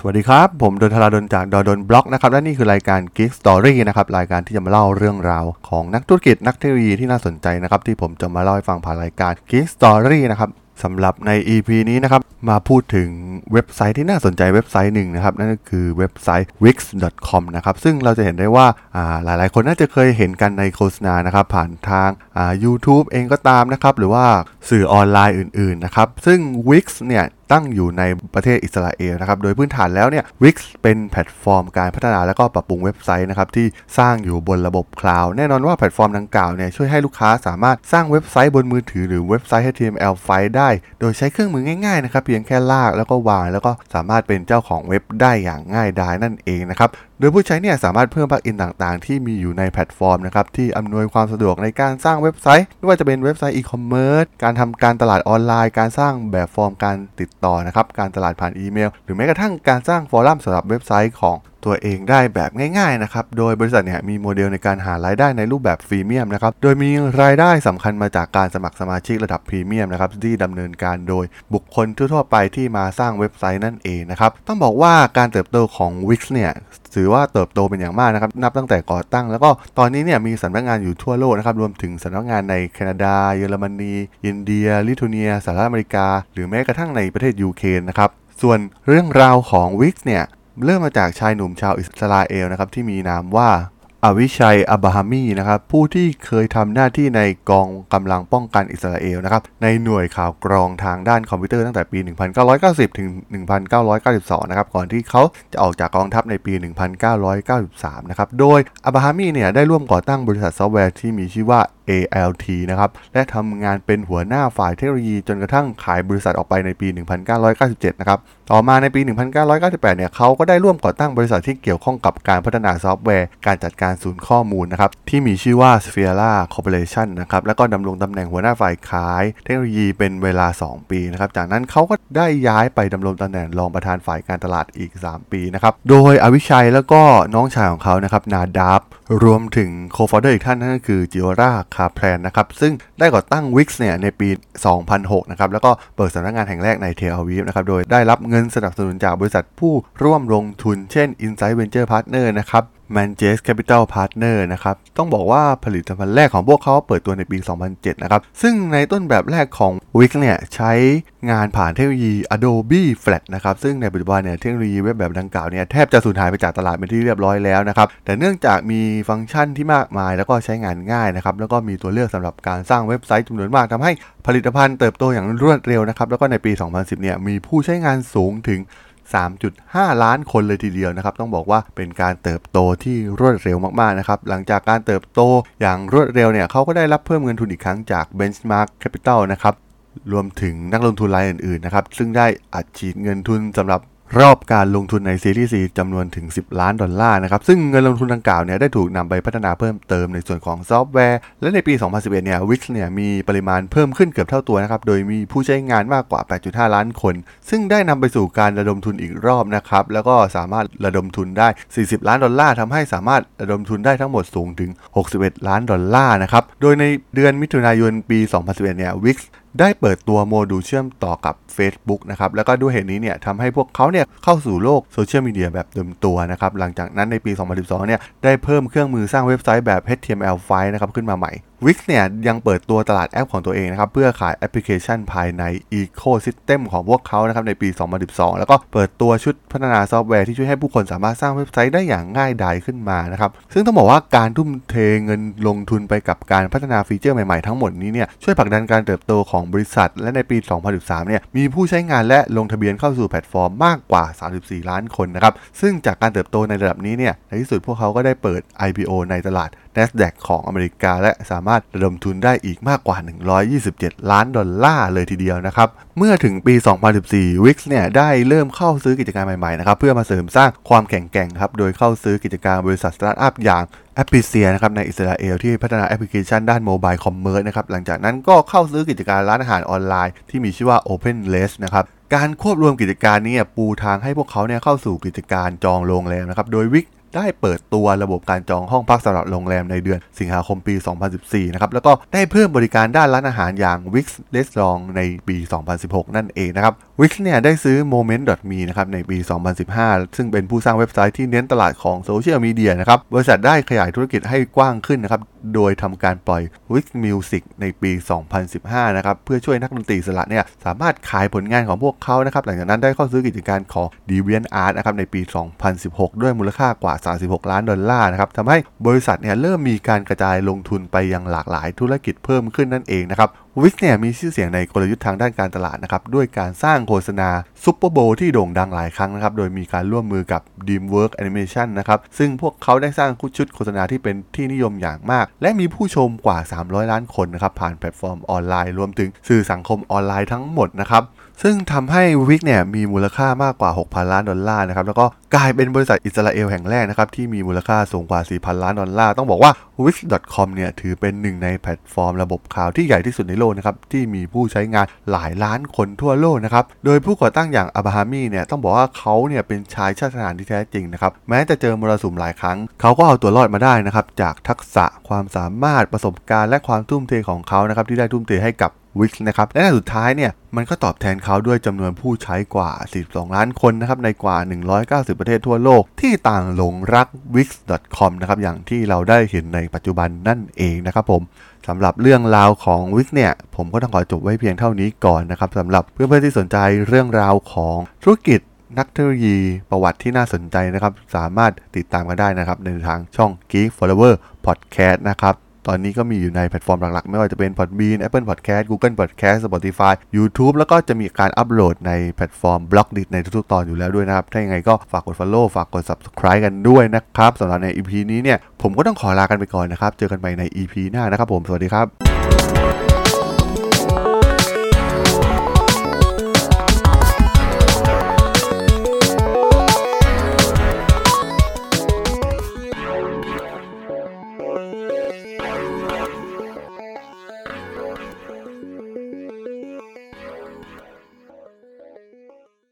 สวัสดีครับ ผมดนทราดนจากดดนบล็อกนะครับและนี่คือรายการ Geek Story นะครับรายการที่จะมาเล่าเรื่องราวของนักธุรกิจนักเทคโนโลยีที่น่าสนใจนะครับที่ผมจะมาเล่าให้ฟังผ่านรายการ Geek Story นะครับสำหรับใน EP นี้นะครับมาพูดถึงเว็บไซต์ที่น่าสนใจเว็บไซต์หนึ่งนะครับนั่นก็คือเว็บไซต์ wix.com นะครับซึ่งเราจะเห็นได้ว่าหลายๆ คนน่าจะเคยเห็นกันในโฆษณานะครับผ่านทาง YouTube เองก็ตามนะครับหรือว่าสื่อออนไลน์อื่นๆนะครับซึ่ง Wix เนี่ย ตั้งอยู่ในประเทศอิสราเอลนะครับ โดยพื้นฐานแล้วเนี่ย Wix เป็นแพลตฟอร์มการพัฒนาและก็ปรับปรุงเว็บไซต์นะครับที่สร้างอยู่บนระบบคลาวด์แน่นอนว่าแพลตฟอร์มดังกล่าวเนี่ยช่วยให้ลูกค้าสามารถสร้างเว็บไซต์บนมือถือหรือเว็บไซต์ HTML 5 ได้ โดยใช้เครื่องมือง่ายๆนะครับเพียงแค่ลากแล้วก็วาง แล้วก็สามารถเป็นเจ้าของเว็บได้อย่างง่ายดายนั่นเองนะครับ โดยผู้ใช้เนี่ยสามารถเพิ่ม plugin ต่างๆ ที่มีอยู่ในแพลตฟอร์มนะครับที่อำนวยความสะดวกในการสร้างเว็บไซต์ ไม่ว่าจะเป็นเว็บไซต์อีคอมเมิร์ซการทำการตลาดออนไลน์ การสร้างแบบฟอร์มการติดต่อนะครับการตลาดผ่านอีเมล หรือแม้กระทั่งการสร้าง forum สำหรับเว็บไซต์ของตัวเองได้แบบง่ายๆนะครับ โดยบริษัทเนี่ยมีโมเดลในการหารายได้ในรูปแบบ freemium นะครับ โดยมีรายได้สำคัญมาจากการสมัครสมาชิกระดับพรีเมียมนะครับที่ดำเนินการโดยบุคคลทั่วๆไปที่มาสร้างเว็บไซต์นั่นเองนะครับ ต้องบอกว่าการเติบโตของ Wix เนี่ยถือว่าเติบโตเป็นอย่างมากนะครับ นับตั้งแต่ก่อตั้ง แล้วก็ตอนนี้เนี่ยมีสำนักงานอยู่ทั่วโลกนะครับ รวมถึงสำนักงานในแคนาดา เยอรมนี อินเดีย ลิทัวเนียสหรัฐอเมริกา หรือแม้กระทั่งในประเทศยูเครนนะครับส่วนเรื่องราวของ Wix เนี่ย เริ่มมาจากชายหนุ่มชาวอิสราเอลนะครับที่มีนามว่าอวิชัยอับราฮามีนะครับผู้ที่เคยทำหน้าที่ในกองกำลังป้องกันอิสราเอลนะครับในหน่วยข่าวกรองทางด้านคอมพิวเตอร์ตั้งแต่ปี 1990 ถึง 1992 นะครับก่อนที่เขาจะออกจากกองทัพในปี 1993 นะครับโดยอับราฮามีเนี่ยได้ร่วมก่อตั้งบริษัทซอฟต์แวร์ที่มีชื่อว่า ALT นะครับ และทำงานเป็นหัวหน้าฝ่ายเทคโนโลยีจนกระทั่งขายบริษัทออกไปในปี 1997 นะครับ ต่อมาในปี 1998 เนี่ยเขาก็ได้ร่วมก่อตั้งบริษัทที่เกี่ยวข้องกับการพัฒนาซอฟต์แวร์ การจัดการศูนย์ข้อมูลนะครับ ที่มีชื่อว่า Sphere Corporation นะครับ แล้วก็ดำรงตำแหน่งหัวหน้าฝ่ายขาย เทคโนโลยีเป็นเวลา 2 ปีนะครับ จากนั้นเขาก็ได้ย้ายไปดำรงตำแหน่งรองประธานฝ่ายการตลาดอีก 3 ปีนะครับ โดยอวิชัยแล้วก็น้องชายของเขานะครับนาดับรวมถึง Co-Founder อีกท่านนั่นก็คือจิโอราคาแพลนนะครับ ซึ่งได้ก่อตั้ง Wix เนี่ยในปี 2006 นะครับ แล้วก็เปิดสำนักงานแห่งแรกในเทลอาวีฟนะครับ โดยได้รับเงินสนับสนุนจากบริษัทผู้ร่วมลงทุน เช่น Insight Venture Partner นะครับ m a n j e s Capital Partner นะครับ ต้องบอกว่าผลิตภัณฑ์แรกของพวกเขาเปิดตัวในปี 2007 นะครับ ซึ่งในต้นแบบแรกของ Wix เนี่ยใช้งานผ่านเทคโนโลยี Adobe Flash นะครับ ซึ่งในปัจจุบันเนี่ยเทคโนโลยีเว็บแบบดังกล่าวเนี่ยแทบจะสูญหายไปจากตลาดเป็นที่เรียบร้อยแล้วนะครับ แต่เนื่องจากมีฟังก์ชันที่มากมาย แล้วก็ใช้งานง่ายนะครับ แล้วก็มีตัวเลือกสำหรับการสร้างเว็บไซต์จำนวนมากทำให้ผลิตภัณฑ์เติบโตอย่างรวดเร็วนะครับ แล้วก็ในปี 2010 เนี่ยมีผู้ใช้งานสูงถึง 3.5 ล้านคนเลยทีเดียวนะครับ ต้องบอกว่าเป็นการเติบโตที่รวดเร็วมากๆนะครับ หลังจากการเติบโตอย่างรวดเร็วเนี่ยเขาก็ได้รับเพิ่มเงินทุนอีกครั้งจาก Benchmark Capital นะครับรวมถึงนักลงทุนรายอื่นๆนะครับ ซึ่งได้อัดฉีดเงินทุนสำหรับ รอบการลงทุนในซีรีส์ C จำนวนถึง 10 ล้านดอลลาร์นะครับ ซึ่งเงินลงทุนดังกล่าวเนี่ยได้ถูกนำไปพัฒนาเพิ่มเติมในส่วนของซอฟต์แวร์ และในปี 2011 เนี่ย Wix เนี่ยมีปริมาณเพิ่มขึ้นเกือบเท่าตัวนะครับ โดยมีผู้ใช้งานมากกว่า 8.5 ล้านคน ซึ่งได้นำไปสู่การระดมทุนอีกรอบนะครับ แล้วก็สามารถระดมทุนได้ 40 ล้านดอลลาร์ทำให้สามารถระดมทุนได้ทั้งหมดสูงถึง 61 ล้านดอลลาร์นะครับ โดยในเดือนมิถุนายนปี 2011 เนี่ย Wix ได้เปิดตัวโมดูลเชื่อมต่อกับ Facebook นะครับแล้วก็ด้วยเหตุนี้เนี่ยทำให้พวกเขาเนี่ยเข้าสู่โลกโซเชียลมีเดียแบบเต็มตัวนะครับหลังจากนั้นในปี 2012 เนี่ยได้เพิ่มเครื่องมือสร้างเว็บไซต์แบบ HTML5 นะครับขึ้นมาใหม่ Wix เนี่ยยังเปิดตัวตลาดแอปของตัวเองนะครับเพื่อขายแอปพลิเคชันภายใน Ecosystem ของพวกเขานะครับในปี 2012 แล้วก็เปิดตัวชุดพัฒนาซอฟต์แวร์ที่ช่วยให้ผู้คนสามารถสร้างเว็บไซต์ได้อย่างง่ายดายขึ้นมานะครับซึ่งต้องบอกว่าการทุ่มเทเงินลงทุนไปกับการพัฒนาฟีเจอร์ใหม่ๆทั้งหมดนี้เนี่ยช่วยผลักดันการเติบโตของบริษัท และในปี 2013 เนี่ยมีผู้ใช้งานและลงทะเบียนเข้าสู่แพลตฟอร์มมากกว่า 34 ล้านคนนะครับซึ่งจากการเติบโตในระดับนี้เนี่ยในที่สุดพวกเขาก็ได้เปิด IPO ในตลาด NASDAQ ของอเมริกา และสามารถระดมทุนได้อีกมากกว่า 127 ล้านดอลลาร์เลยทีเดียวนะครับ เมื่อถึงปี 2014 Wix เนี่ยได้เริ่มเข้าซื้อกิจการใหม่ๆนะครับเพื่อมาเสริมสร้างความแข็งแกร่งครับโดยเข้าซื้อกิจการบริษัทสตาร์ทอัพอย่างAppixia นะครับในอิสราเอลที่พัฒนาแอปพลิเคชันด้าน Mobile Commerce นะครับหลังจากนั้นก็เข้าซื้อกิจการร้านอาหารออนไลน์ที่มีชื่อว่า Open l e s นะครับการควบรวมกิจการนี้ปูทางให้พวกเขาเนี่ยเข้าสู่กิจการจองโรงแรมนะครับโดยวิก ได้เปิดตัวระบบการจองห้องพักสำหรับโรงแรมในเดือนสิงหาคมปี 2014 นะครับ แล้วก็ได้เพิ่มบริการด้านร้านอาหารอย่าง Wix Restaurant ในปี 2016 นั่นเองนะครับ Wix เนี่ยได้ซื้อ Moment.me นะครับในปี 2015 ซึ่งเป็นผู้สร้างเว็บไซต์ที่เน้นตลาดของโซเชียลมีเดียนะครับบริษัทได้ขยายธุรกิจให้กว้างขึ้นนะครับโดยทำการปล่อย Wix Music ในปี 2015 นะครับเพื่อช่วยนักดนตรีสละเนี่ยสามารถขายผลงานของพวกเขานะครับหลังจากนั้นได้เข้าซื้อกิจการของ DeviantArt นะครับในปี 2016 ด้วยมูลค่ากว่า 36 ล้านดอลลาร์นะครับทำให้บริษัทเนี่ยเริ่มมีการกระจายลงทุนไปยังหลากหลายธุรกิจเพิ่มขึ้นนั่นเองนะครับ วิกเนี่ยมีชื่อเสียงในกลยุทธ์ทางด้านการตลาดนะครับด้วยการสร้างโฆษณาSuper Bowl ที่โด่งดังหลายครั้งนะครับโดยมีการร่วมมือกับ DreamWorks Animation นะครับซึ่งพวกเขาได้สร้างชุดโฆษณาที่เป็นที่นิยมอย่างมาก และมีผู้ชมกว่า 300 ล้านคนนะครับผ่านแพลตฟอร์มออนไลน์รวมถึงสื่อสังคมออนไลน์ทั้งหมดนะครับ ซึ่งทำให้วิกเนี่ยมีมูลค่ามากกว่า 6,000 ล้านดอลลาร์นะครับแล้วก็กลายเป็นบริษัทอิสราเอลแห่งแรกนะครับที่มีมูลค่าสูงกว่า 4,000 ล้านดอลลาร์ต้องบอกว่า Wix.com เนี่ยถือเป็นหนึ่งในแพลตฟอร์มระบบข่าวที่ใหญ่ที่สุดในโลกนะครับที่มีผู้ใช้งานหลายล้านคนทั่วโลกนะครับโดยผู้ก่อตั้งอย่างอับราฮัมมี่เนี่ยต้องบอกว่าเขาเนี่ยเป็นชายชาติทหารที่แท้จริงนะครับแม้จะเจอมรสุมหลายครั้ง เขาก็เอาตัวรอดมาได้นะครับจากทักษะความสามารถประสบการณ์และความทุ่มเทของเขานะครับที่ได้ทุ่มเทให้กับ วิกนะครับและในสุดท้ายเนี่ยมันก็ตอบแทนเขาด้วยจำนวนผู้ใช้กว่า12ล้านคนนะครับในกว่า 190 ประเทศทั่วโลก ที่ต่างหลงรัก wix.com นะครับอย่างที่เราได้เห็นในปัจจุบันนั่นเองนะครับผมสำหรับเรื่องราวของ Wix เนี่ยผมก็ต้องขอจบไว้เพียงเท่านี้ก่อนนะครับสำหรับเพื่อนๆที่สนใจเรื่องราวของธุรกิจนักเทคโนโลยีประวัติที่น่าสนใจนะครับ สามารถติดตามกันได้นะครับ ในทางช่อง Geek Flower Podcast นะครับ ตอนนี้ก็มีอยู่ในแพลตฟอร์มหลักๆ ไม่ว่าจะเป็น Podbean Apple Podcast Google Podcast Spotify YouTube แล้วก็จะมีการอัปโหลดในแพลตฟอร์ม Blockdit ในทุกๆตอนอยู่แล้วด้วยนะครับ ถ้าอย่างไรก็ฝากกด Follow ฝากกด Subscribe กันด้วยนะครับสำหรับใน EP นี้เนี่ยผมก็ต้องขอลากันไปก่อนนะครับ เจอกันใหม่ใน EP หน้านะครับผม สวัสดีครับ